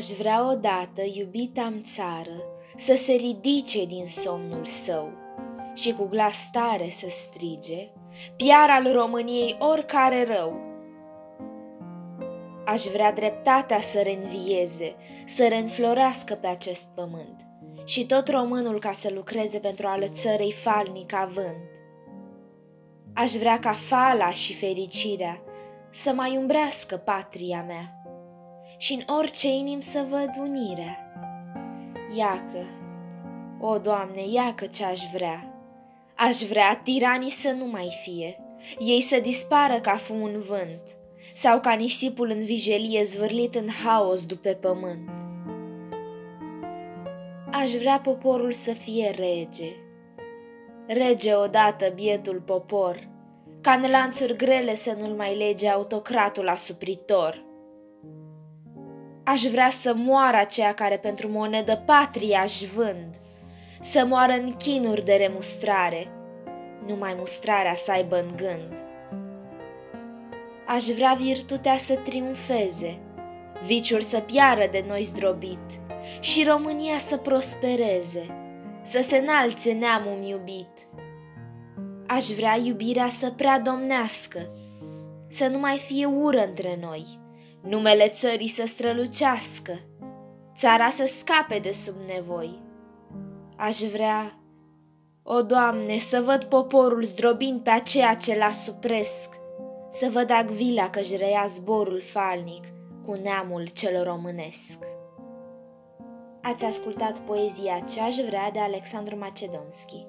Aș vrea odată, iubita-mi țară, să se ridice din somnul său și cu glas tare să strige, piar al României oricare rău. Aș vrea dreptatea să reînvieze, să reînflorească pe acest pământ și tot românul ca să lucreze pentru ale țărei falnic avânt. Aș vrea ca fala și fericirea să mai umbrească patria mea și în orice inim să văd unirea. Iacă, o, Doamne, iacă ce aș vrea. Aș vrea tiranii să nu mai fie, ei să dispară ca fum în vânt, sau ca nisipul în vijelie zvârlit în haos după pământ. Aș vrea poporul să fie rege, rege odată bietul popor, ca în lanțuri grele să nu-l mai lege autocratul asupritor. Aș vrea să moară aceea care pentru monedă patria aș vând, să moară în chinuri de remustrare, numai mustrarea să aibă în gând. Aș vrea virtutea să triumfeze, viciul să piară de noi zdrobit și România să prospereze, să se înalțe neamul iubit. Aș vrea iubirea să preadomnească, să nu mai fie ură între noi, numele țării să strălucească, țara să scape de sub nevoi. Aș vrea, o Doamne, să văd poporul zdrobind pe aceea ce la supresc, să văd Agvila că-și reia zborul falnic cu neamul cel românesc. Ați ascultat poezia Ce aș vrea de Alexandru Macedonski.